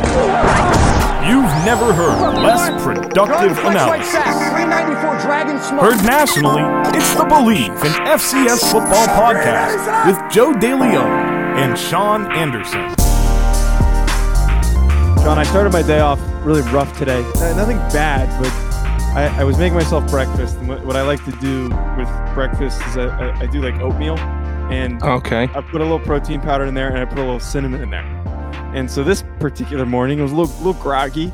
You've never heard less productive analysis. Heard nationally, it's the Bleav in FCS Football podcast with Joe DeLeon and Sean Anderson. John, I started my day off really rough today. Uh, nothing bad, but I, I was making myself breakfast. And what, what I like to do with breakfast is I, I, I do like oatmeal, and Okay. I put a little protein powder in there, and I put a little cinnamon in there. And so this particular morning, it was a little, little groggy.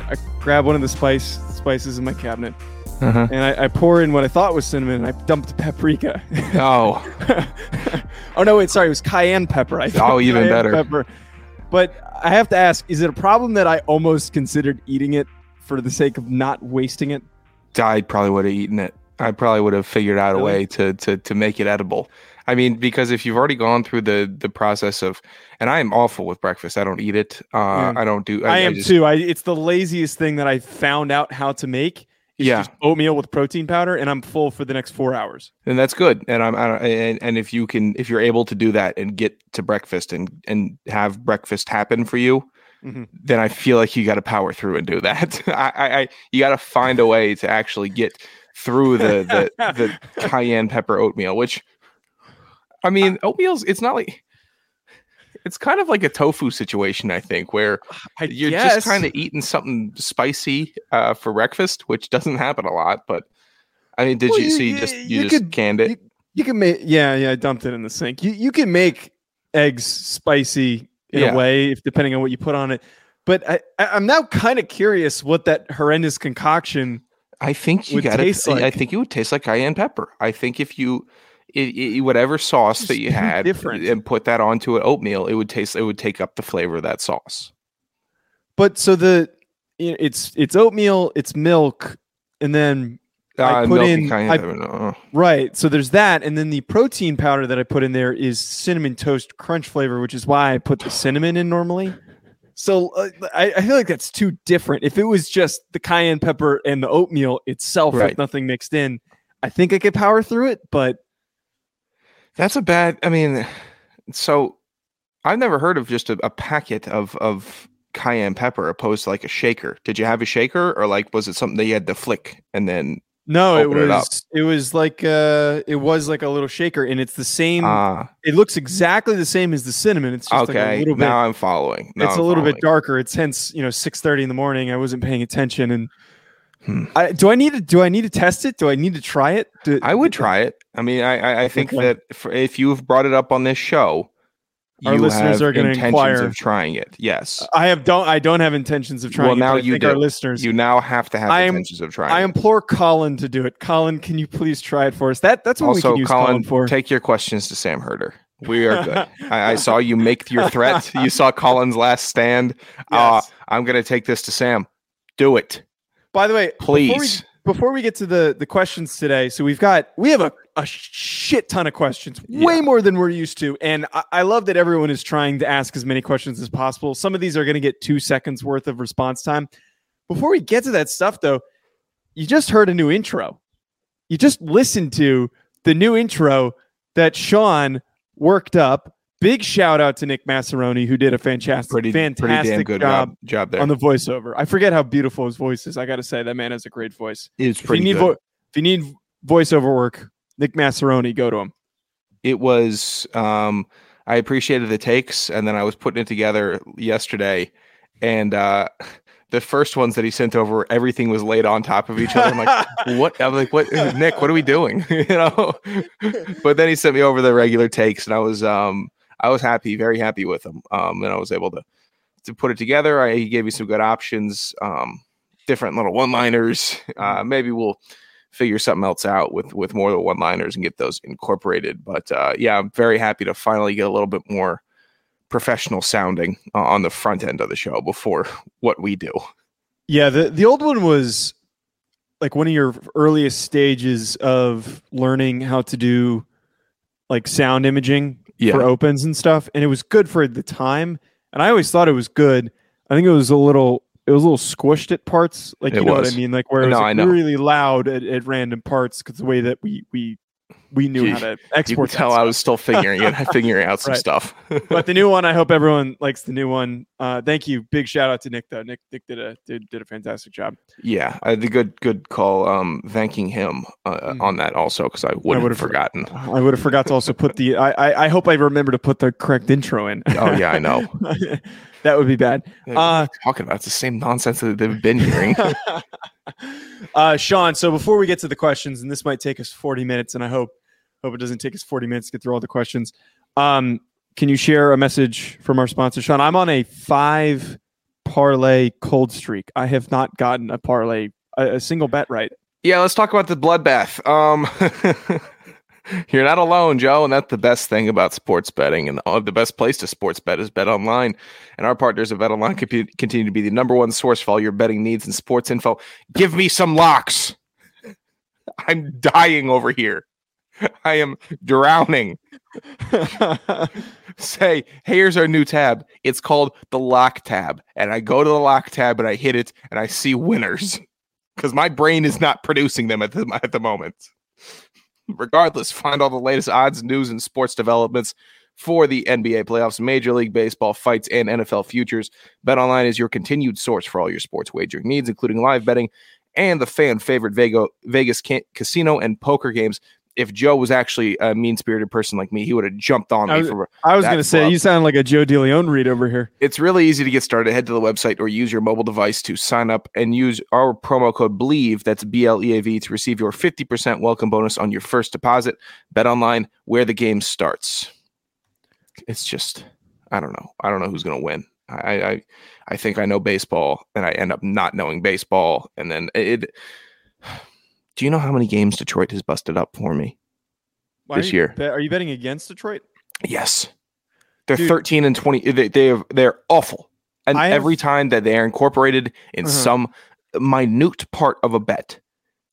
I grabbed one of the spice spices in my cabinet, Uh-huh. and I, I pour in what I thought was cinnamon, and I dumped paprika. Oh, oh no, wait, sorry, it was cayenne pepper. I thought Oh, even better. Pepper. But I have to ask: Is it a problem that I almost considered eating it for the sake of not wasting it? I probably would have eaten it. I probably would have figured out a way to to to make it edible. I mean, because if you've already gone through the the process of, and I am awful with breakfast. I don't eat it. Uh, Yeah. I don't do. I, am just- too. I it's the laziest thing that I found out how to make. Is Yeah. just oatmeal with protein powder, and I'm full for the next four hours. and that's good. And I'm, I don't, and, and if you can, if you're able to do that and get to breakfast and and have breakfast happen for you, Mhm. then I feel like you got to power through and do that. I, I, I you got to find a way to actually get through the the, the cayenne pepper oatmeal, which, I mean, oatmeal's it's not like. It's kind of like a tofu situation, I think, where I you're guess. just kind of eating something spicy uh, for breakfast, which doesn't happen a lot. But I mean, did Well, you? you- So you you- just you, just could- canned it? you- can make yeah yeah. I dumped it in the sink. You you can make eggs spicy in Yeah. a way if depending on what you put on it. But I, I I'm now kind of curious what that horrendous concoction. I think you got taste to. I think it would taste like cayenne pepper. I think if you, i i whatever sauce that you had, different. and put that onto an oatmeal, it would taste. It would take up the flavor of that sauce. But so the it's it's oatmeal, it's milk, and then I Uh, put milk and in- I- pepper, right. So there's that, and then the protein powder that I put in there is cinnamon toast crunch flavor, which is why I put the cinnamon in normally. So uh, I, I feel like that's too different. If it was just the cayenne pepper and the oatmeal itself Right. with nothing mixed in, I think I could power through it. But That's a bad. I mean, so I've never heard of just a, a packet of of cayenne pepper opposed to like a shaker. Did you have a shaker or like was it something that you had to flick and then? no, it Open it was it, was like uh it was like a little shaker, and it's the same. Ah, it looks exactly the same as the cinnamon. It's just like a okay. little bit. now I'm following. Now it's a I'm little bit darker. It's hence you know six thirty in the morning. I wasn't paying attention, and Hmm. I, do I need to do I need to test it? Do I need to try it? Do, I would try it. I mean, I I, I think Okay. that for, if you've brought it up on this show, Our you listeners have are gonna intentions inquire. of trying it. Yes. I have don't I don't have intentions of trying. Well, now but I you think our listeners. You now have to have I am- intentions of trying. I it. implore Colin to do it. Colin, can you please try it for us? That that's what we also, can use Colin, Colin, for. take your questions to Sam Herder. We are good. I, I saw you make your threat. You saw Colin's last stand. Uh, I'm going to take this to Sam. Do it, By the way, before we, please. before we get to the the questions today, so we've got we have a, a shit ton of questions, way more than we're used to, and I, I love that everyone is trying to ask as many questions as possible. Some of these are going to get two seconds worth of response time. Before we get to that stuff, though, you just heard a new intro. You just listened to the new intro that Sean worked up. Big shout out to Nick Massaroni, who did a fantastic, Pretty, fantastic pretty damn good job job, job there. on the voiceover. I forget how beautiful his voice is. I got to say that man has a great voice. it's If you pretty need good. vo- if you need voiceover work, Nick Massaroni, go to him. it was um i appreciated the takes and then i was putting it together yesterday and uh the first ones that he sent over, everything was laid on top of each other. I'm like, what? I'm like, what, Nick? What are we doing? you know. but then he sent me over the regular takes, and I was um I was happy, very happy with them. Um, and I was able to to put it together. I, he gave me some good options, um, different little one liners. Uh, maybe we'll figure something else out with with more of the one liners and get those incorporated. But uh, yeah, I'm very happy to finally get a little bit more professional sounding uh, on the front end of the show before what we do. Yeah, the the old one was like one of your earliest stages of learning how to do like sound imaging yeah. for opens and stuff, and it was good for the time. And I always thought it was good. I think it was a little it was a little squished at parts, like it you know was. what I mean, like where it was no, like really loud at, at random parts because the way that we we we knew how to export. You tell I was still figuring it, figuring out some right. stuff. but the new one, I hope everyone likes the new one. Uh, thank you. Big shout out to Nick though. Nick Nick did a did, did a fantastic job. Yeah, I the good good call. Um, thanking him uh, mm. on that also because I would have forgotten. I would have forgot to also put the. I, I I hope I remember to put the correct intro in. oh yeah, I know. that would be bad. Uh, talking about it's the same nonsense that they've been hearing. uh, Sean, so before we get to the questions, and this might take us 40 minutes, and I hope hope it doesn't take us 40 minutes to get through all the questions. Um, can you share a message from our sponsor, Sean? I'm on a five parlay cold streak. I have not gotten a parlay, a, a single bet right. Yeah, let's talk about the bloodbath. Um, You're not alone, Joe, and that's the best thing about sports betting. And uh, the best place to sports bet is Bet Online. And our partners at Bet Online continue to be the number one source for all your betting needs and sports info. Give me some locks. I'm dying over here. I am drowning. Say, hey, here's our new tab. It's called the lock tab. And I go to the lock tab and I hit it and I see winners because my brain is not producing them at the, at the moment. Regardless, find all the latest odds, news, and sports developments for the NBA playoffs, Major League Baseball fights, and NFL futures. BetOnline is your continued source for all your sports wagering needs, including live betting and the fan favorite Vegas casino and poker games if Joe was actually a mean spirited person like me, he would have jumped on I was, me for. I was going to say, you sound like a Joe DeLeon read over here. It's really easy to get started. Head to the website or use your mobile device to sign up and use our promo code Bleav. That's B L E A V, to receive your 50% welcome bonus on your first deposit. Bet online where the game starts. It's just, I don't know. I don't know who's going to win. I, I, I think I know baseball and I end up not knowing baseball. And then it, do you know how many games Detroit has busted up for me Why this you, year? Are you betting against Detroit? Yes. They're Dude. 13 and 20. They, they have, they're awful. And have, every time that they are incorporated in uh-huh. some minute part of a bet,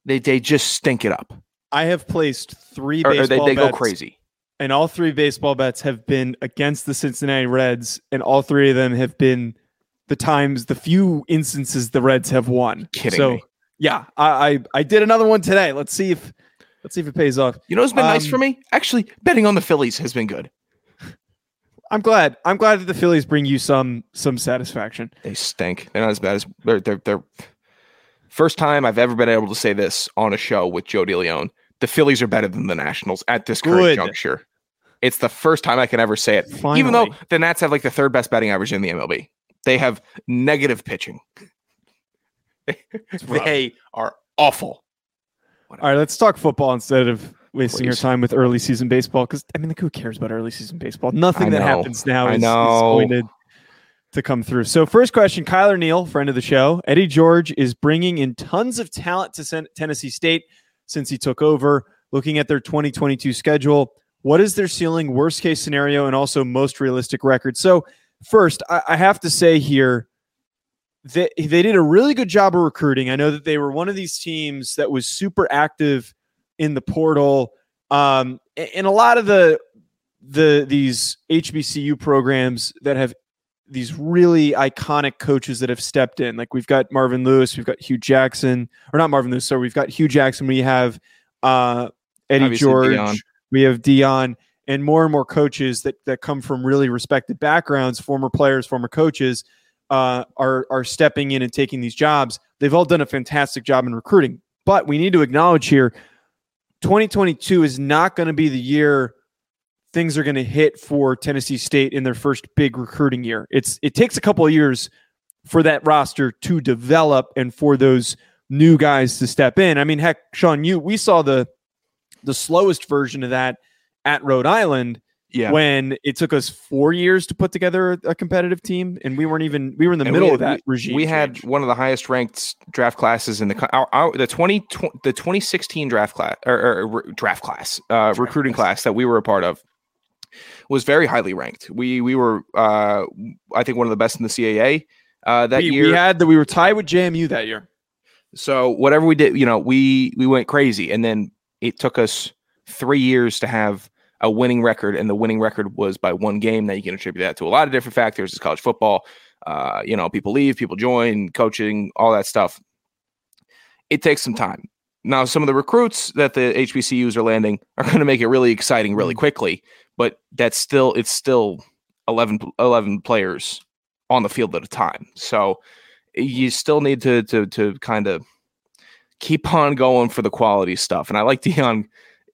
they, they just stink it up. I have placed three baseball or, they, they bets, go crazy. And all three baseball bets have been against the Cincinnati Reds, and all three of them have been the times, the few instances the Reds have won. Kidding so, me yeah, I, I, I did another one today. Let's see if let's see if it pays off. You know it's been um, nice for me? Actually, betting on the Phillies has been good. I'm glad. I'm glad that the Phillies bring you some some satisfaction. They stink. They're not as bad as they're they're, they're first time I've ever been able to say this on a show with Joe DeLeon. The Phillies are better than the Nationals at this current Good. juncture. It's the first time I can ever say it. Finally. Even though the Nats have like the third best batting average in the MLB. They have negative pitching. they are awful. Whatever. All right, let's talk football instead of wasting Please. your time with early season baseball. Because I mean, like, who cares about early season baseball? Nothing that happens now is, is, going to, to come through. So, first question: Kyler Neal, friend of the show, Eddie George is bringing in tons of talent to Tennessee State since he took over. Looking at their 2022 schedule, what is their ceiling, worst case scenario, and also most realistic record? So, first, I, I have to say here they, they did a really good job of recruiting. I know that they were one of these teams that was super active in the portal. Um, and a lot of the the these HBCU programs that have these really iconic coaches that have stepped in. Like we've got Marvin Lewis, we've got Hue Jackson, or not Marvin Lewis. So we've got Hue Jackson. We have uh, Eddie Obviously George. Deion. We have Deion, and more and more coaches that that come from really respected backgrounds, former players, former coaches uh, are are stepping in and taking these jobs. They've all done a fantastic job in recruiting, but we need to acknowledge here, 2022 is not going to be the year things are going to hit for Tennessee State in their first big recruiting year. It's it takes a couple of years for that roster to develop and for those new guys to step in. I mean, heck, Sean, you we saw the the slowest version of that at Rhode Island Yeah. when it took us four years to put together a competitive team, and we weren't even we were in the And middle we of that regime. we had change. one of the highest ranked draft classes in the our, our, the 20 tw- the 2016 draft class or, or draft class uh, recruiting class that we were a part of was very highly ranked. We we were uh, I think one of the best in the CAA uh, that we, year. we had that we were tied with JMU that year. So whatever we did, you know, we we went crazy, and then it took us three years to have a winning record, and the winning record was by one game. That you can attribute that to a lot of different factors. It's college football. Uh, you know, people leave, people join, coaching, all that stuff. It takes some time. Now, some of the recruits that the HBCUs are landing are going to make it really exciting really quickly, but that's still it's still 11, 11 players on the field at a time. So you still need to to to kind of keep on going for the quality stuff. And I like Deion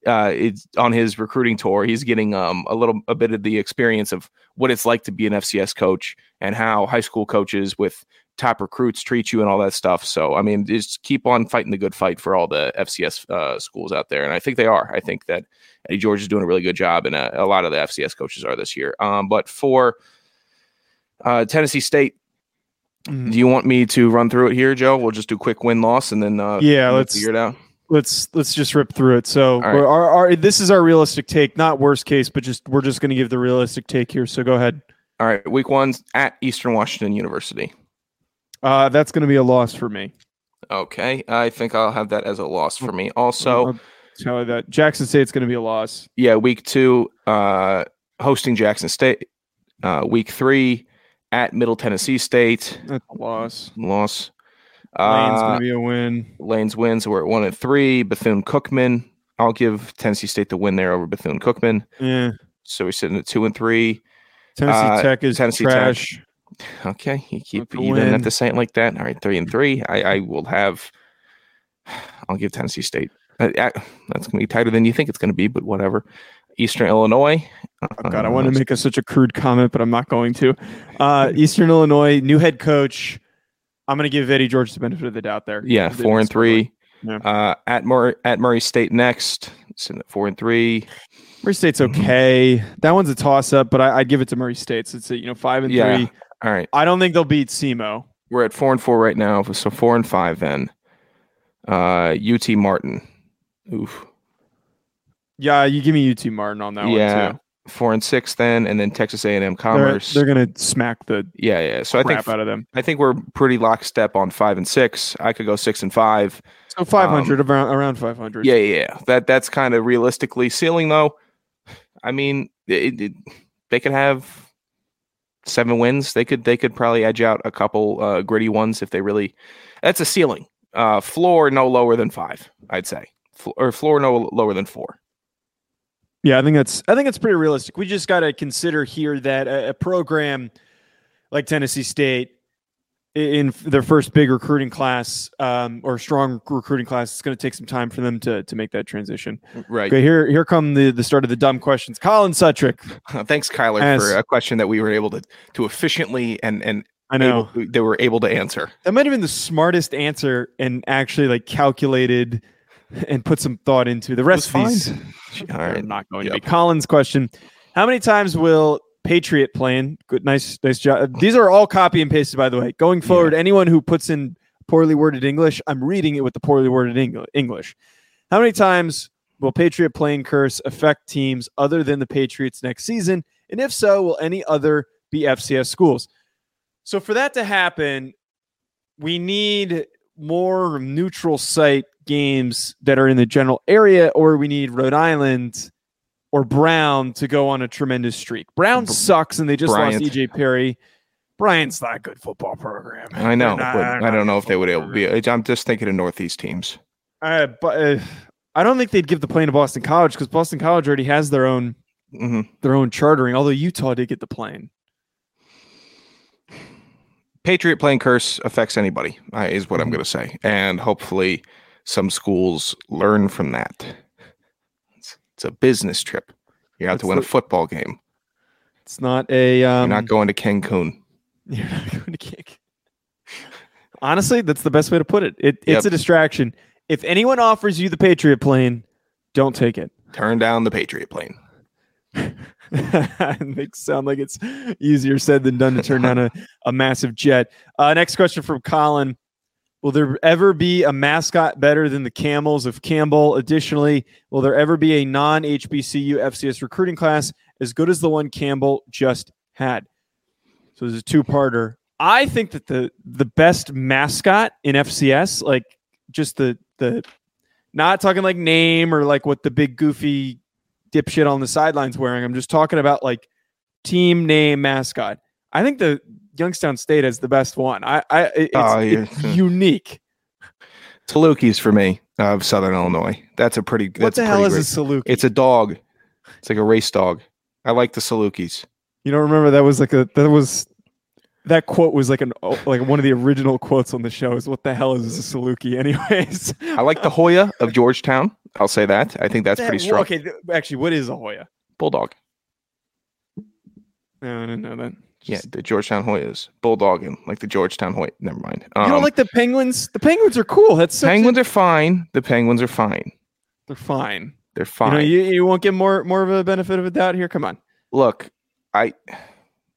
uh it's on his recruiting tour. He's getting um a little a bit of the experience of what it's like to be an FCS coach and how high school coaches with top recruits treat you and all that stuff. So I mean, just keep on fighting the good fight for all the FCS uh, schools out there, and I think they are. I think that Eddie George is doing a really good job, and uh, a lot of the FCS coaches are this year. Um, but for uh, Tennessee State, Mhm. do you want me to run through it here, Joe? We'll just do quick win loss and then uh, Yeah, let's- figure it out. Let's let's just rip through it. So right. our, our this is our realistic take, not worst case, but just we're just going to give the realistic take here. So go ahead. All right, week one's at Eastern Washington University. Uh, that's going to be a loss for me. Okay, I think I'll have that as a loss for me. Also, tell that Jackson State's going to be a loss. yeah, week two, uh, hosting Jackson State. Uh, week three, at Middle Tennessee State. That's a loss. Loss. Lane's Uh, going to be a win. Lane's wins. We're at one and three. Bethune Cookman. I'll give Tennessee State the win there over Bethune Cookman. Yeah, So we're sitting at two and three. Tennessee Uh, Tech is Tennessee Tech. trash. Okay, you keep you didn't have to say it like that. All right, three and three. I, I will have. I'll give Tennessee State. Uh, uh, that's going to be tighter than you think it's going to be, but whatever. Eastern Illinois. Oh, God, I Uh, want to make a, such a crude comment, but I'm not going to. Uh, Eastern Illinois, new head coach. I'm going to give Eddie George the benefit of the doubt there. Yeah, four and three. Yeah. Uh, at Murray at Murray State next. Sitting at four and three. Murray State's Mm-hmm. okay. That one's a toss up, but I, I'd give it to Murray State. So it's a, you know five and Yeah. three. All right, I don't think they'll beat SEMO. we're at four and four right now. So four and five then. Uh, UT Martin. Oof. Yeah, you give me UT Martin on that Yeah, one too. Four and six then, and then Texas A and M They're, Commerce. they're gonna smack the yeah, yeah. So I crap think out of them. I think we're pretty lockstep on five and six. I could go six and five. So 500 around around 500. Um, Yeah, yeah, yeah. That that's kind of realistically ceiling though. I mean, it, it, they could have seven wins. They could they could probably edge out a couple uh, gritty ones if they really. That's a ceiling. Uh, floor no lower than five. I'd say, or floor no lower than four. Yeah, I think that's I think it's pretty realistic. We just got to consider here that a, a program like Tennessee State in their first big recruiting class um, or strong recruiting class, it's going to take some time for them to to make that transition. Right. Okay, here here come the the start of the dumb questions. Colin Sutrick, Thanks, Kyler, for a question that we were able to to efficiently and and I know able, they were able to answer. that might have been the smartest answer and actually like calculated and put some thought into the rest of these. All are right. not going to be. Colin's question: How many times will Patriot plan? Good, nice, nice job. These are all copy and pasted, by the way. Going forward, anyone who puts in poorly worded English, I'm reading it with the poorly worded English. How many times will Patriot plane curse affect teams other than the Patriots next season? And if so, will any other be FCS schools? So for that to happen, we need more neutral site games that are in the general area, or we need Rhode Island or Brown to go on a tremendous streak. Brown Br- sucks, and they just Bryant. lost EJ Perry. Bryant's not a good football program. I know, not- but I don't know if they would able to be. I'm just thinking of Northeast teams. Uh, but uh, I don't think they'd give the plane to Boston College because Boston College already has their own hmm their own chartering. Although Utah did get the plane. Patriot plane curse affects anybody, is what I'm Mhm. going to say, and hopefully some schools learn from that. It's, it's a business trip. You're out It's to win a football game. It's not a. You're Um, not going to Cancun. You're not going to kick. Honestly, that's the best way to put it. it Yep. It's a distraction. If anyone offers you the Patriot plane, don't take it. Turn down the Patriot plane. it makes sound like it's easier said than done to turn down a, a massive jet. Uh, next question from Colin. Will there ever be a mascot better than the Camels of Campbell? Additionally, will there ever be a non HBCU FCS recruiting class as good as the one Campbell just had? So there's a two parter. I think that the the best mascot in FCS, like just the the not talking like name or like what the big goofy dipshit on the sidelines wearing. I'm just talking about like team name mascot. I think the Youngstown State is the best one. I, I it's, Oh, it's unique. Salukis for me uh, of Southern Illinois. That's a pretty. What That's the a hell is great- a Saluki? It's a dog. It's like a race dog. I like the Salukis. you don't remember that was like a that was that quote was like an oh, like one of the original quotes on the show. Is what the hell is a Saluki? Anyways, I like the Hoya of Georgetown. I'll say that. I think that's pretty strong. Okay, actually, what is a Hoya? Bulldog. No, I didn't know that. Yeah, the Georgetown Hoyas. Bulldogging like the Georgetown Hoy. Never mind. you Um, don't like the penguins? The penguins are cool. That's such a- penguins are fine. The penguins are fine. they're fine. They're You fine. know, you, you won't get more more of a benefit of a doubt here. Come on. Look, I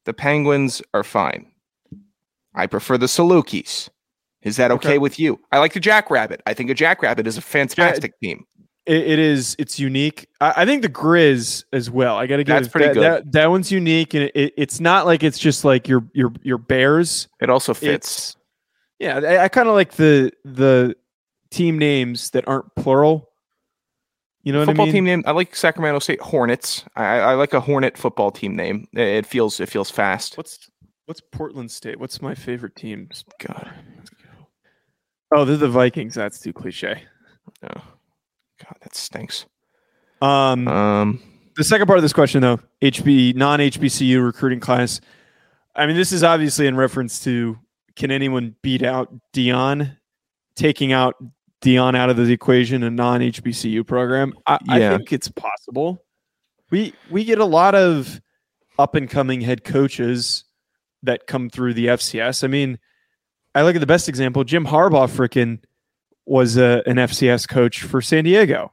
the penguins are fine. I prefer the Salukis. Is that okay, Okay. with you? I like the Jackrabbit. I think a Jackrabbit is a fantastic team. It, it is. It's unique. I, I think the Grizz as well. I got to give That's pretty that, good. That, that one's unique, and it, it's not like it's just like your your your Bears. It also fits. It's yeah. I, I kind of like the the team names that aren't plural. You know football what I mean? team name. I like Sacramento State Hornets. I, I like a Hornet football team name. It, it feels it feels fast. What's what's Portland State? What's my favorite team? God, Oh, they're the Vikings. That's too cliche. no. God, that stinks. Um, Um, the second part of this question, though, HB non HBCU recruiting class. I mean, this is obviously in reference to can anyone beat out Deion, taking out Deion out of the equation, a non HBCU program. I, Yeah. I think it's possible. We we get a lot of up and coming head coaches that come through the FCS. I mean, I look at the best example. Jim Harbaugh, frickin' was a, an FCS coach for San Diego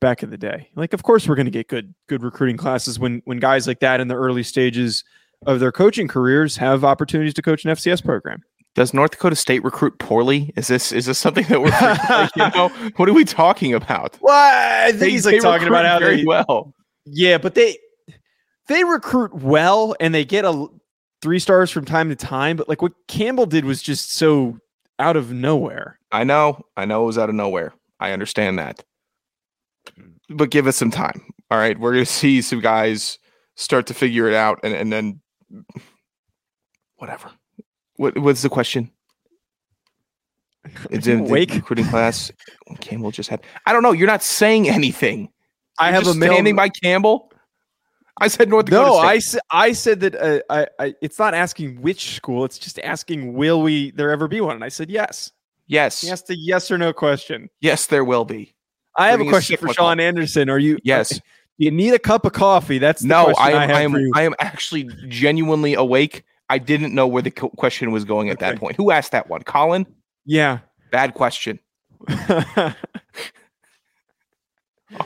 back in the day. Like, of course, we're going to get good good recruiting classes when when guys like that in the early stages of their coaching careers have opportunities to coach an FCS program. does North Dakota State recruit poorly? Is this is this something that we're like, you know? What are we talking about? Well, I think They- he's like talking about how very they, well. yeah, but they they recruit well and they get a three stars from time to time. But like what Campbell did was just so out of nowhere. I know, I know it was out of nowhere. I understand that. Mm. But give us some time. All right. We're gonna see some guys start to figure it out and, and then whatever. What what's the question? It's in the awake? recruiting class. Campbell just had I don't know. You're not saying anything. I You're have just a mail. standing by Campbell. I said North Dakota No, State. I, I said that uh, I, I it's not asking which school. It's just asking will we there ever be one? And I said yes. yes. Yes, a yes or no question. Yes, there will be. I have a question for one Sean Anderson. Are you Yes. Do you need a cup of coffee? That's the no, question I I, am. have I, am. I am actually genuinely awake. I didn't know where the question was going at that point. Who asked that one? Colin. yeah. Bad question.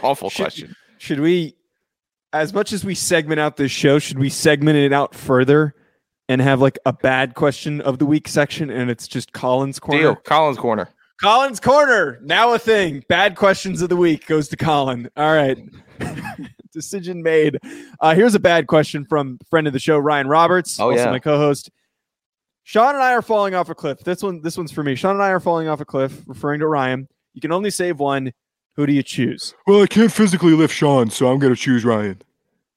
Awful Should- question. should we, as much as we segment out this show, should we segment it out further and have like a bad question of the week section and it's just Colin's corner? Deal. Colin's corner. Colin's corner. Now a thing. Bad questions of the week goes to Colin. All right. Decision made. Uh, here's a bad question from friend of the show, Ryan Roberts. Oh, also yeah. my co-host. Sean and I are falling off a cliff. This one, this one's for me. Sean and I are falling off a cliff, referring to Ryan. You can only save one. Who do you choose? Well, I can't physically lift Sean, so I'm going to choose Ryan.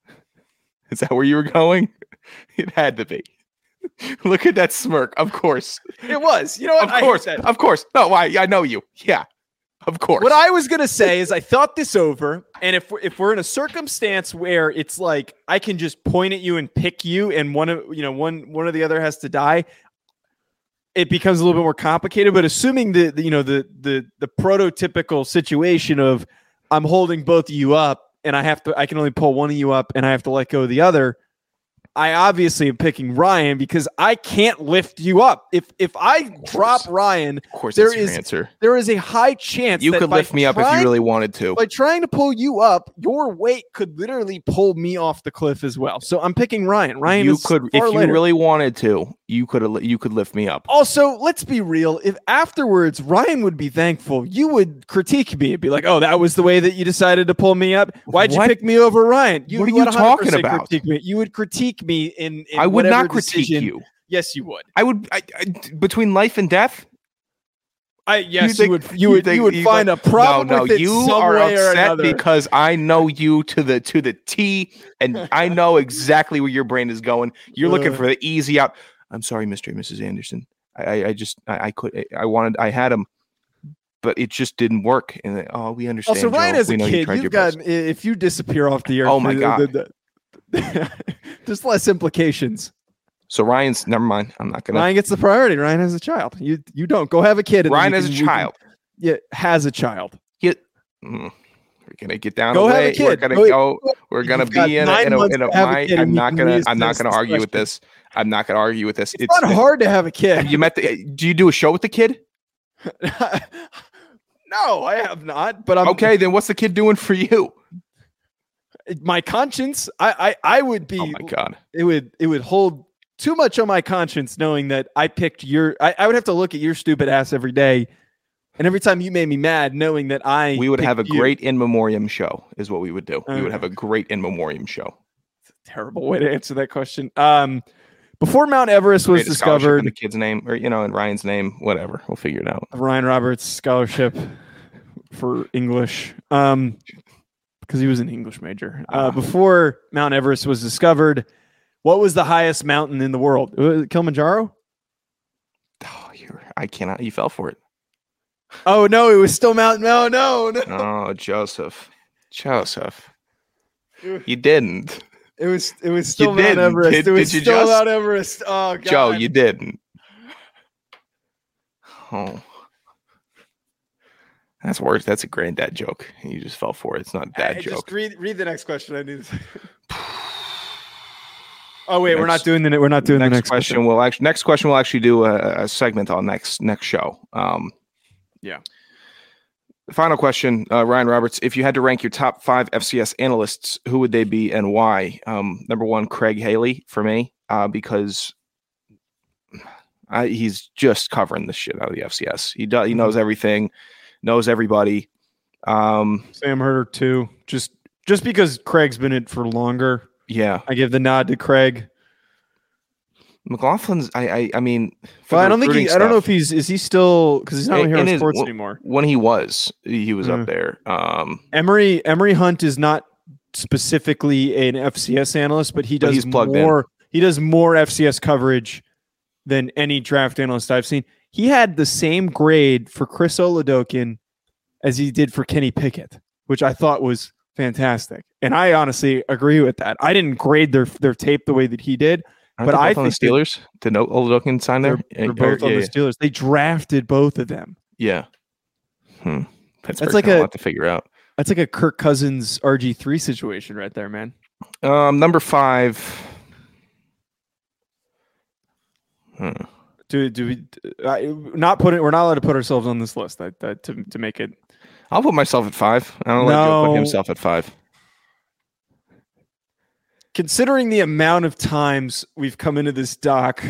Is that where you were going? It had to be. Look at that smirk. Of course. It was. You know what? Of course. that. Of course. No, I, I know you. Yeah. Of course. What I was gonna say is I thought this over, and if we're, if we're in a circumstance where it's like I can just point at you and pick you, and one of you know one one of the other has to die, it becomes a little bit more complicated. But assuming the, the you know the the the prototypical situation of I'm holding both of you up, and I have to I can only pull one of you up, and I have to let go of the other. I obviously am picking Ryan because I can't lift you up. If if I drop Ryan, Of course, there is answer. there is a high chance You could lift me up if you really wanted to. by trying to pull you up, your weight could literally pull me off the cliff as well. So I'm picking Ryan. Ryan you is could, if you later. really wanted to, you could you could lift me up. Also, let's be real. If afterwards Ryan would be thankful, you would critique me and be like, "Oh, that was the way that you decided to pull me up. Why'd you pick me over Ryan? You What are would you talking 100% about? Critique me. You would critique me in. in I would not critique decision- you. Yes, you would. I would I, I, between life and death. I yes, you, think- would. You you would. you would you find a problem no, no, you are upset because I know you to the to the T, and I know exactly where your brain is going. You're looking for the easy out. I'm sorry, Mr. and Mrs. Anderson. I, I, just I, I could I wanted I had him, but it just didn't work. And they- oh, we understand. Also, Ryan, Joe. as a We kid, you've your got best." if you disappear off the earth. Oh my God. the- the- there's less implications. So Ryan's never mind. I'm not gonna. Ryan gets the priority. Ryan has a child. You you don't go have a kid. Ryan you as a can- we can- child. yeah, has a child. Mm, we're gonna get down. Go have a away. We're gonna Go- go. We're gonna be in a, in a, in a have a my- kid I'm not gonna. I'm not gonna argue with this. I'm not gonna argue with this. It's, not hard to have a kid. You met the? Do you do a show with the kid? no, I have not. But I'm Okay, then what's the kid doing for you? My conscience. I I, I would be. Oh my god. It would it would hold too much on my conscience knowing that I picked your. I, I would have to look at your stupid ass every day, and every time you made me mad, knowing that I We would have a you. great in memoriam show, is what we would do. We would have a great in memoriam show. terrible way to answer that question. Um, before Mount Everest was Create a scholarship in discovered, the kid's name, or you know, in Ryan's name, whatever. We'll figure it out. Ryan Roberts scholarship for English. Um, because he was an English major. Uh, Ah. before Mount Everest was discovered, what was the highest mountain in the world? Was Kilimanjaro? Oh, you're. I cannot. You fell for it. Oh no, it was still Mount. No, no, no. Oh, Joseph, Joseph, you didn't. It was it was still Mount didn't. Everest. Did- it was did you still just? Mount Everest. Oh god. Joe, you didn't. Oh. That's worse. That's a granddad joke. You just fell for it. It's not a dad Hey, joke. Just read read the next question. I need. oh wait, we're not doing the we're not doing next, the next question. We'll actually next question. We'll actually do a, a segment on next next show. Um, Yeah. Final question, uh, Ryan Roberts. If you had to rank your top five FCS analysts, who would they be and why? Um, number one, Craig Haley for me, uh, because I, he's just covering the shit out of the FCS. He does. He Mm-hmm. knows everything, knows everybody. Um, Sam Herder too. Just just because Craig's been it for longer, yeah, I give the nod to Craig. McLaughlin's. I. I, I mean, But the I don't think he. I don't know if he's is he still because he's not In- on Hero in Sports w- anymore. when he was he was Mm. up there um Emory Emory Hunt is not specifically an FCS analyst, but he But does he's plugged in. more. He does more FCS coverage than any draft analyst I've seen. He had the same grade for Chris Oladokun as he did for Kenny Pickett, which I thought was fantastic. And I honestly agree with that. I didn't grade their their tape the way that he did. Aren't But I the think that- Steelers did no Oladokun sign there They're, they're Uh, both or- on yeah, the Steelers. They drafted both of them. yeah hmm. Pittsburgh's like a- lot to figure out That's like a Kirk Cousins RG three situation right there, man. um number five Hmm. Do do we uh, not put it? We're not allowed to put ourselves on this list. That, that to to make it. I'll put myself at five I don't let Joe put himself at five Considering the amount of times we've come into this doc,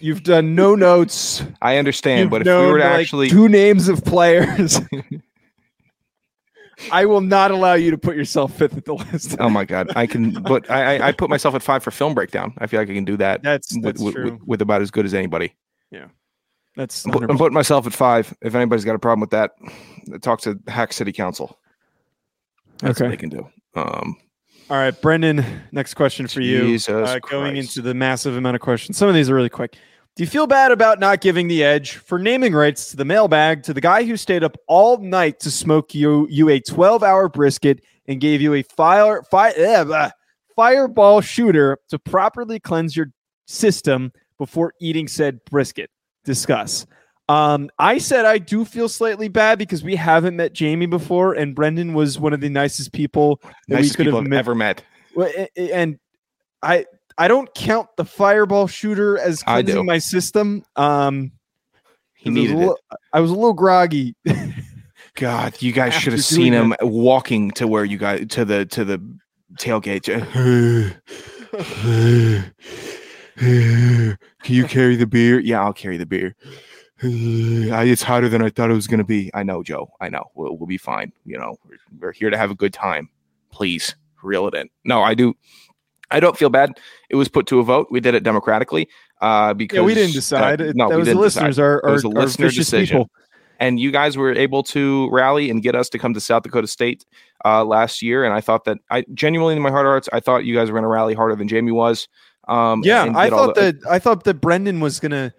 you've done no notes. I understand You've but if we were to like, actually two names of players. I will not allow you to put yourself fifth at the list. oh my god I can but I, I put myself at five for film breakdown I feel like I can do that That's with, that's with, true. with, with about as good as anybody Yeah. That's I'm, put, I'm putting myself at five. If anybody's got a problem with that, talk to Hack City Council. That's Okay. what they can do. Um, all right, Brendan. Next question for you. Uh, going into the massive amount of questions. Some of these are really quick. Do you feel bad about not giving the edge for naming rights to the mailbag to the guy who stayed up all night to smoke you you a 12 hour brisket and gave you a fire, fire blah, fireball shooter to properly cleanse your system before eating said brisket? Discuss. Um, I said I do feel slightly bad because we haven't met Jamie before, and Brendan was one of the nicest people that nicest we could people have met ever met. well, a- a- and I I don't count the fireball shooter as cleansing my system. Um, He I was a needed it. little- I was a little groggy. God, you guys should have seen him walking to where you guys to the to the tailgate. Can you carry the beer? Yeah, I'll carry the beer. It's hotter than I thought it was going to be. I know, Joe. I know. We'll, we'll be fine. You know, we're, we're here to have a good time. Please reel it in. No, I do. I don't feel bad. It was put to a vote. We did it democratically. Uh, because yeah, we didn't uh, decide. It- no, that we was the didn't decide listeners. Are, It was a listener decision. people. and you guys were able to rally and get us to come to South Dakota State uh, last year. And I thought that I genuinely, in my heart of hearts, I thought you guys were going to rally harder than Jamie was. Um, Yeah, I thought the- that I thought that Brendan was gonna.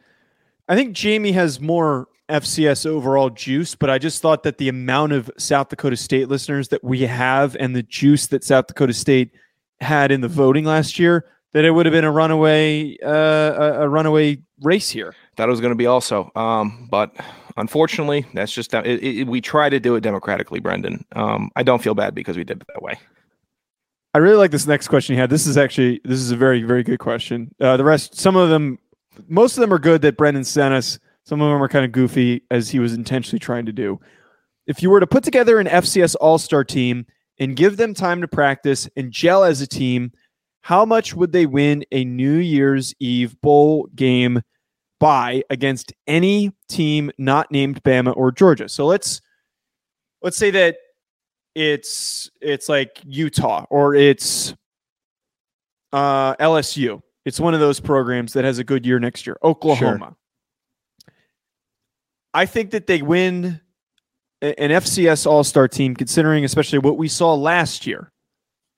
I think Jamie has more FCS overall juice, but I just thought that the amount of South Dakota State listeners that we have and the juice that South Dakota State had in the voting last year, that it would have been a runaway, uh, a, a runaway race here. that was going to be also. Um, but unfortunately, that's just. It, it, we try to do it democratically, Brendan. Um, I don't feel bad because we did it that way. I really like this next question you had. This is actually this is a very very good question. Uh, the rest, some of them, most of them are good that Brendan sent us. Some of them are kind of goofy, as he was intentionally trying to do. If you were to put together an FCS All Star team and give them time to practice and gel as a team, how much would they win a New Year's Eve bowl game by against any team not named Bama or Georgia? So let's let's say that it's it's like Utah or it's uh, LSU. It's one of those programs that has a good year next year. Oklahoma. I think that they win an FCS All Star team, considering especially what we saw last year.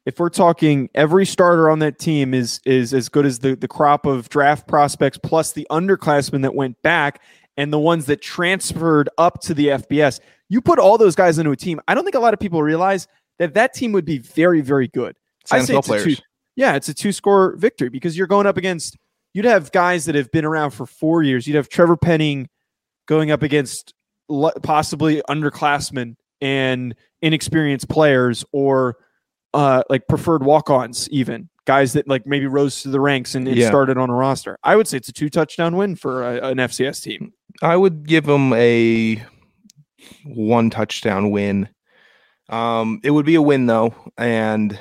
If we're talking every starter on that team is is as good as the, the crop of draft prospects plus the underclassmen that went back and the ones that transferred up to the FBS, you put all those guys into a team. I don't think a lot of people realize that that team would be very, very good. I say NFL it's a two, players. Yeah, it's a two score victory because you're going up against, you'd have guys that have been around for four years. You'd have Trevor Penning going up against possibly underclassmen and inexperienced players or uh, like preferred walk ons, even guys that like maybe rose to the ranks and, and Yeah. started on a roster. I would say it's a two touchdown win for a, an FCS team. I would give them a one touchdown win. Um, it would be a win though, and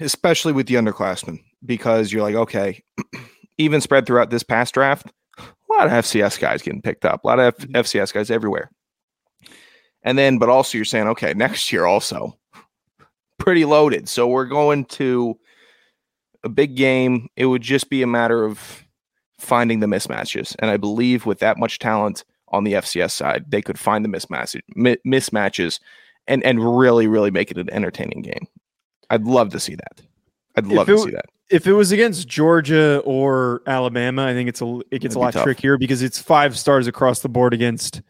especially with the underclassmen, because you're like, okay, even spread throughout this past draft, a lot of FCS guys getting picked up, a lot of F- mm-hmm. FCS guys everywhere. And then, but also you're saying, okay, next year also pretty loaded. So we're going to a big game. It would just be a matter of finding the mismatches. And I believe with that much talent on the FCS side, they could find the mismatch, mismatches and, and really, really make it an entertaining game. I'd love to see that. I'd love it to see that. If it was against Georgia or Alabama, I think it's a it gets That'd a lot trickier because it's five stars across the board against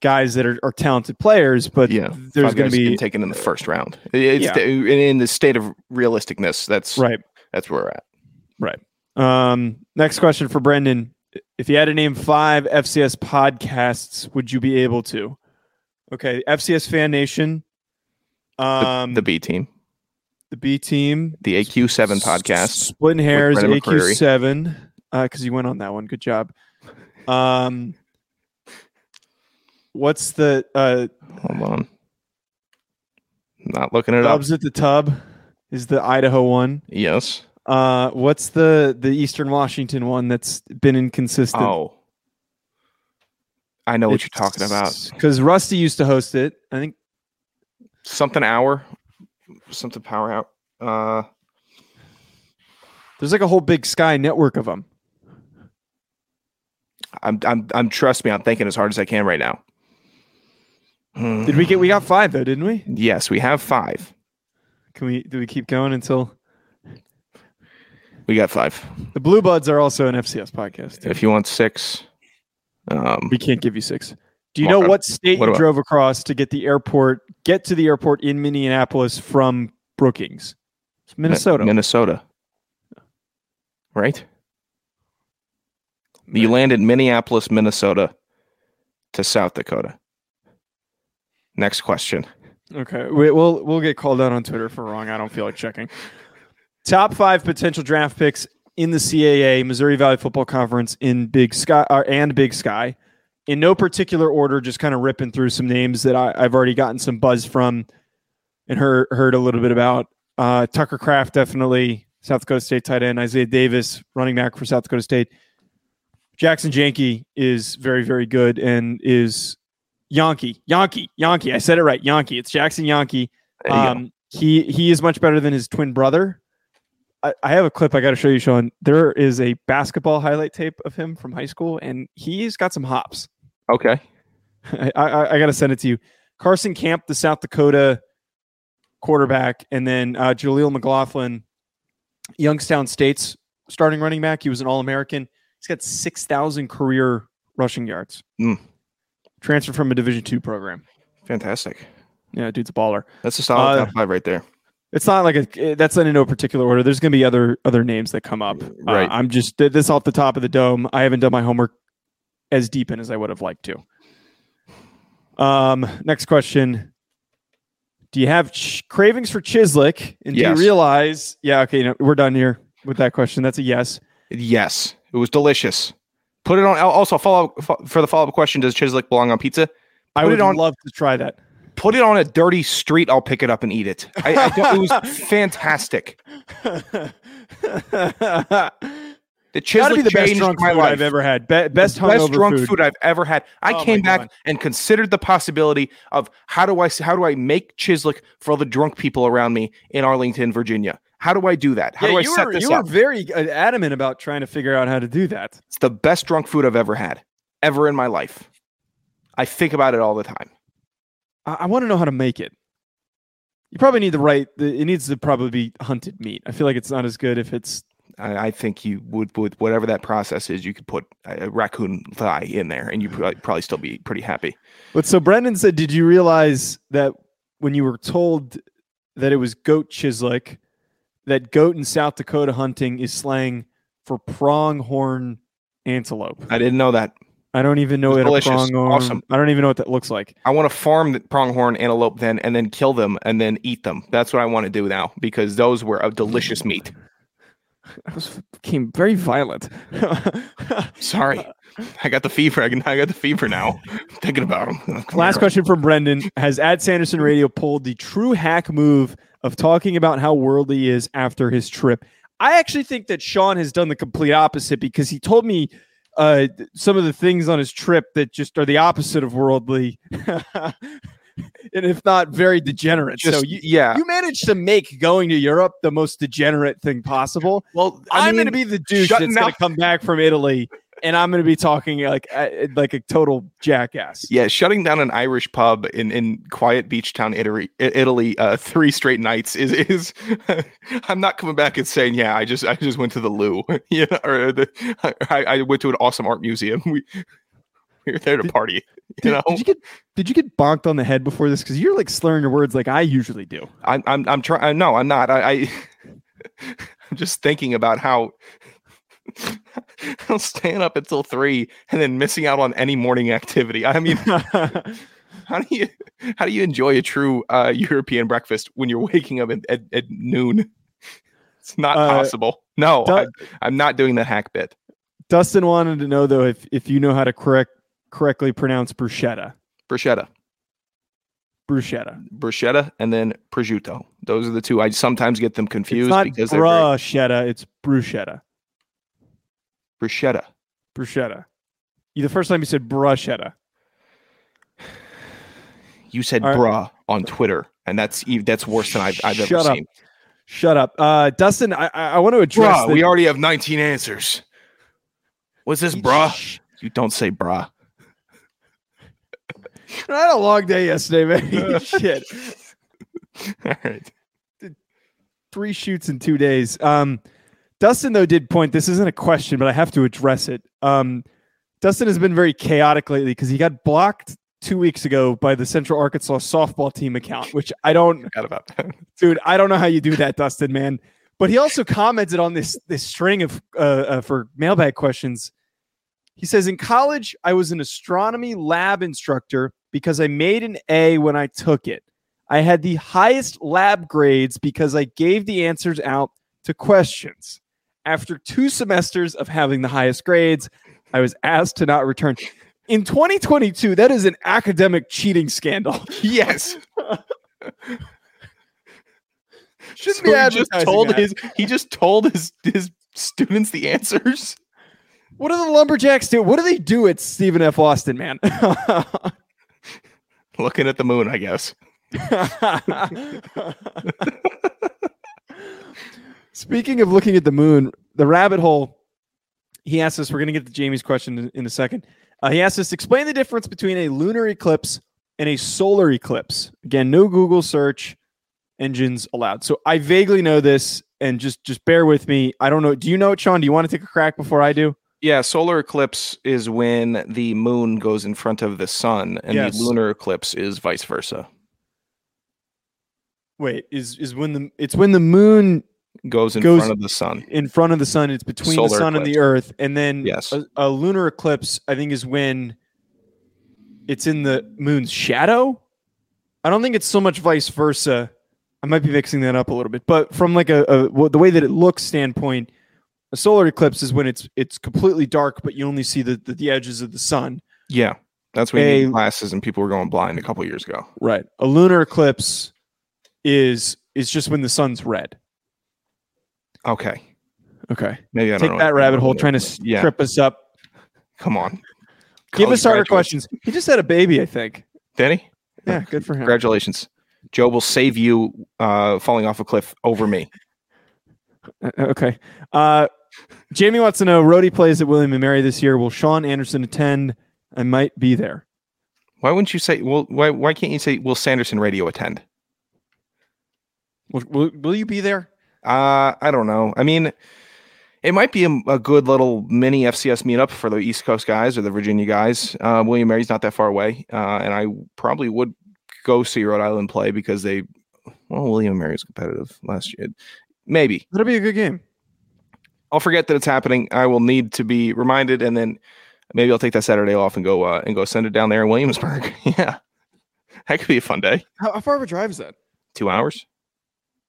guys that are, are talented players, but Yeah, there's going to be taken in the first round. It's Yeah. the- in the state of realisticness. That's right. That's where we're at. Right. Um, next question for Brendan: If you had to name five FCS podcasts, would you be able to? Okay, FCS Fan Nation, The, um, the B team, the B Team, the AQ7 podcast. Splitting Hairs, AQ Seven, because you went on that one. Good job. Um, what's the uh, Hold on. Not looking it up. At the Tub? Is the Idaho one? Yes. Uh, what's the the Eastern Washington one that's been inconsistent? Oh. I know what you're talking about. Because Rusty used to host it. I think Something hour. Something power out. Uh there's like a whole big Sky network of them. I'm I'm I'm trust me, I'm thinking as hard as I can right now. Hmm. Did we get? We got five though, didn't we? Yes, we have five. Can we? Do we keep going until We got five. the Blue Buds are also an FCS podcast? If you want six, um, We can't give you six. Do you Well, know what state what you drove across to get the airport? Get to the airport in Minneapolis from Brookings, It's Mi- Minnesota. Minnesota. Right? You land in Minneapolis, Minnesota to South Dakota. Next question. Okay, we, we'll we'll get called out on Twitter for wrong. I don't feel like checking. top five potential draft picks in the CAA, Missouri Valley Football Conference, in Big Sky uh, and Big Sky, in no particular order. Just kind of ripping through some names that I, have already gotten some buzz from and heard heard a little bit about. Uh, Tucker Kraft, definitely South Dakota State tight end. Isaiah Davis, running back for South Dakota State. Jaxon Janke is very, very good and is Yankee, Yankee, Yankee. I said it right, Yankee. It's Jackson Yankee. Um, he he is much better than his twin brother. I, I have a clip I got to show you, Sean. There is a basketball highlight tape of him from high school, and he's got some hops. Okay, I, I, I got to send it to you. Carson Camp, the South Dakota quarterback, and then uh, Jaleel McLaughlin, Youngstown State's starting running back. He was an All American. He's got six thousand career rushing yards. Mm. Transferred from a Division two program. Fantastic. Yeah, dude's a baller. That's a solid uh, top five right there. It's not like a eh, that's in no particular order. There's going to be other other names that come up. Right. Uh, I'm just this off the top of the dome. I haven't done my homework as deep in as I would have liked to. Um, next question. Do you have ch- cravings for Chislic? And yes. do you realize? Yeah, okay, no, we're done here with that question. That's a yes. Yes, it was delicious. Put it on. Also, follow for the follow up question: Does Chislic belong on pizza? Put I would on, love to try that. Put it on a dirty street. I'll pick it up and eat it. I, I it was fantastic. The Chislic be the best drunk food life. I've ever had. Be- best best drunk food. food. I've ever had. I oh came back God. and considered the possibility of how do I how do I make Chislic for all the drunk people around me in Arlington, Virginia. How do I do that? How yeah, do I set were, this you up? You were very uh, adamant about trying to figure out how to do that. It's the best drunk food I've ever had, ever in my life. I think about it all the time. I, I want to know how to make it. You probably need the right. The, it needs to probably be hunted meat. I feel like it's not as good if it's I, I think you would, with whatever that process is, you could put a raccoon thigh in there, and you probably, still be pretty happy. But so Brendan said, did you realize that when you were told that it was goat chislic, that goat in South Dakota hunting is slang for pronghorn antelope? I didn't know that. I don't even know what a pronghorn. Awesome. I don't even know what that looks like. I want to farm the pronghorn antelope then, and then kill them, and then eat them. That's what I want to do now because those were a delicious meat. I was became very violent. Sorry, I got the fever. I, got the fever now. thinking about him. Last question from Brendan: Has Ad Sanderson Radio pulled the true hack move of talking about how worldly he is after his trip? I actually think that Sean has done the complete opposite because he told me uh, some of the things on his trip that just are the opposite of worldly. And if not very degenerate. Just, so you, yeah, you managed to make going to Europe the most degenerate thing possible. Well, I am going to be the douche that's going to come back from Italy and I'm going to be talking like uh, like a total jackass. Yeah, shutting down an Irish pub in, in quiet beach town Italy, Italy uh, three straight nights is is. I'm not coming back and saying, yeah, I just I just went to the loo, yeah, or the I, I went to an awesome art museum. We we were there to party. Did, you know? did you get did you get bonked on the head before this? Because you're like slurring your words like I usually do. I'm I'm I'm trying. No, I'm not. I, I I'm just thinking about how I'm staying up until three and then missing out on any morning activity. I mean, how do you how do you enjoy a true uh, European breakfast when you're waking up at, at, at noon? It's not uh, possible. No, du- I, I'm not doing the hack bit. Dustin wanted to know though if if you know how to correct correctly pronounce bruschetta. Bruschetta. Bruschetta. Bruschetta and then prosciutto. Those are the two. I sometimes get them confused it's not because bruschetta, very... it's bruschetta. Bruschetta. Bruschetta. You the first time you said bruschetta. You said right. bruh on Twitter, and that's that's worse than I've, I've Shut ever up. seen. Shut up, uh, Dustin. I, I want to address. Bruh, the... we already have 19 answers. What's this, bruh? You don't say bruh. I had a long day yesterday, man. Shit. All right. Three shoots in two days. Um, Dustin though did point. This isn't a question, but I have to address it. Um, Dustin has been very chaotic lately because he got blocked two weeks ago by the Central Arkansas softball team account, which I don't. Forgot about that, dude. I don't know how you do that, Dustin, man. But he also commented on this this string of uh, uh, for mailbag questions. He says, in college, I was an astronomy lab instructor because I made an A when I took it. I had the highest lab grades because I gave the answers out to questions. After two semesters of having the highest grades, I was asked to not return. In 2022, that is an academic cheating scandal. Yes. Shouldn't So be he just told that. his he just told his his students the answers. What do the lumberjacks do? What do they do at Stephen F. Austin, man? Looking at the moon, I guess. Speaking of looking at the moon, the rabbit hole. He asked us. We're going to get to Jamie's question in, in a second. Uh, he asked us explain the difference between a lunar eclipse and a solar eclipse. Again, no Google search engines allowed. So I vaguely know this, and just just bear with me. I don't know. Do you know it, Sean? Do you want to take a crack before I do? Yeah, solar eclipse is when the moon goes in front of the sun, and Yes. the lunar eclipse is vice versa. Wait, is is when the it's when the moon Goes in Goes- front of the sun. in front of the sun. It's between the Solar sun and the earth, and then Yes. a, a lunar eclipse. I think is when it's in the moon's shadow. I don't think it's so much vice versa. I might be mixing that up a little bit, but from like a, a the way that it looks standpoint, a solar eclipse is when it's it's completely dark, but you only see the the, the edges of the sun. Yeah, that's when you A- need glasses, and people were going blind a couple years ago. Right. A lunar eclipse is is just when the sun's red. Okay, Okay. maybe I don't Take that rabbit hole trying to Yeah. trip us up. Come on, Give College us harder questions. He just had a baby, I think. Danny. Yeah, good for him. Congratulations, Joe will save you uh, falling off a cliff over me. Okay. Uh, Jamie wants to know Rhody plays at William and Mary this year. Will Sean Sanderson attend? I might be there. Why wouldn't you say? Well, why why can't you say? Will Sanderson Radio attend? Will, will, will you be there? Uh, I don't know. I mean, it might be a, a good little mini FCS meetup for the East Coast guys or the Virginia guys. Uh, William Mary's not that far away, uh, and I probably would go see Rhode Island play because they, well, William Mary was competitive last year. Maybe That'll be a good game. I'll forget that it's happening. I will need to be reminded, and then maybe I'll take that Saturday off and go uh, and go send it down there in Williamsburg. yeah, that could be a fun day. How, how far of a drive is that? Two hours?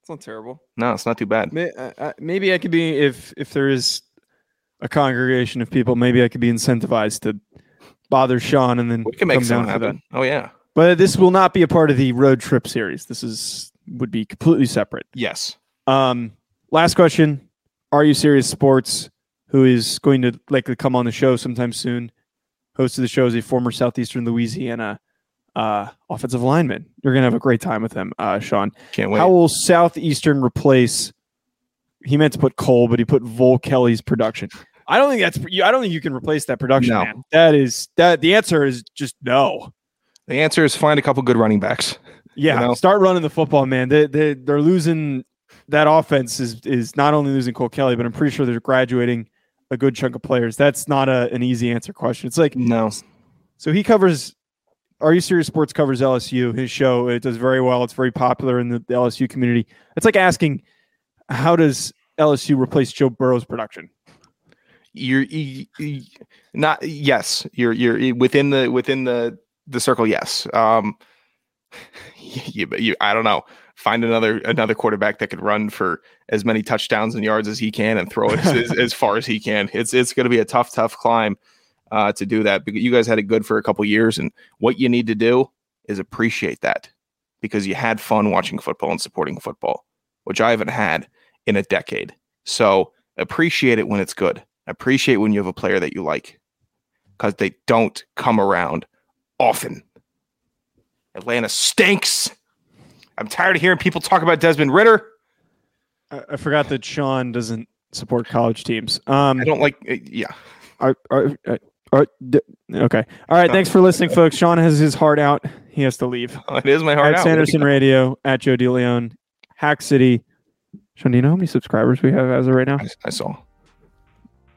It's not terrible. No, it's not too bad. May, uh, uh, maybe I could be if if there is a congregation of people. Maybe I could be incentivized to bother Sean and then We can make come something down happen. Oh yeah, But this will not be a part of the road trip series. This is would be completely separate. yes. Um, last question: Are you serious sports? Who is going to likely come on the show sometime soon? Host of the show is a former Southeastern Louisiana uh, offensive lineman. You're gonna have a great time with him, uh, Sean. Can't wait. How will Southeastern replace? He meant to put Cole, but he put Vol Kelly's production. I don't think that's. I don't think you can replace that production. No. Man. That is that. The answer is just no. The answer is find a couple good running backs. Yeah, You know? start running the football, man. They they they're losing that offense is is not only losing Cole Kelly, but I'm pretty sure they're graduating a good chunk of players. That's not a, an easy answer question. It's like No. so he covers Are You Serious Sports covers LSU, his show. It does very well. It's very popular in the, the LSU community. It's like asking how does LSU replace Joe Burrow's production? You're you, you- not yes. You're you're within the within the the circle. Yes. Um. You, you, I don't know. Find another another quarterback that could run for as many touchdowns and yards as he can and throw it as, as far as he can. It's it's going to be a tough tough climb uh, to do that. Because you guys had it good for a couple years, and what you need to do is appreciate that because you had fun watching football and supporting football, which I haven't had in a decade. So appreciate it when it's good. Appreciate when you have a player that you like because they don't come around often. Atlanta stinks. I'm tired of hearing people talk about Desmond Ridder. I, I forgot that Sean doesn't support college teams. Um, I don't like, uh, yeah. D- okay. All right. Thanks for listening, folks. Sean has his heart out. He has to leave. It is my heart at out. Sanderson Radio, at Joe DeLeon, Hack City. Sean, do you know how many subscribers we have as of right now? I, I saw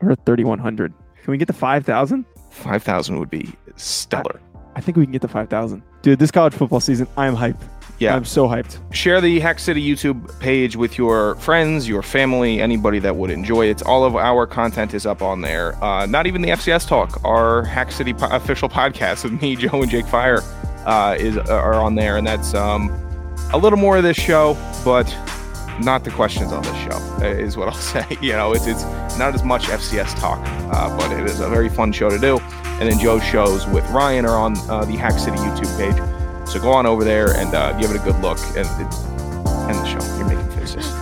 We're at 3,100. Can we get to 5,000? 5,000 would be stellar. I think we can get to 5,000. Dude, this college football season, I am hyped. Yeah. I'm so hyped. Share the Hack City YouTube page with your friends, your family, anybody that would enjoy it. All of our content is up on there. Uh, not even the FCS talk. Our Hack City po- official podcast with me, Joe, and Jake Fire uh, is are on there, and that's um, a little more of this show, but not the questions on this show uh, is what I'll say. You know, it's it's not as much FCS talk, uh, but it is a very fun show to do. And then Joe's shows with Ryan are on uh, the Hack City YouTube page, so go on over there and uh, give it a good look and end the show. You're making faces.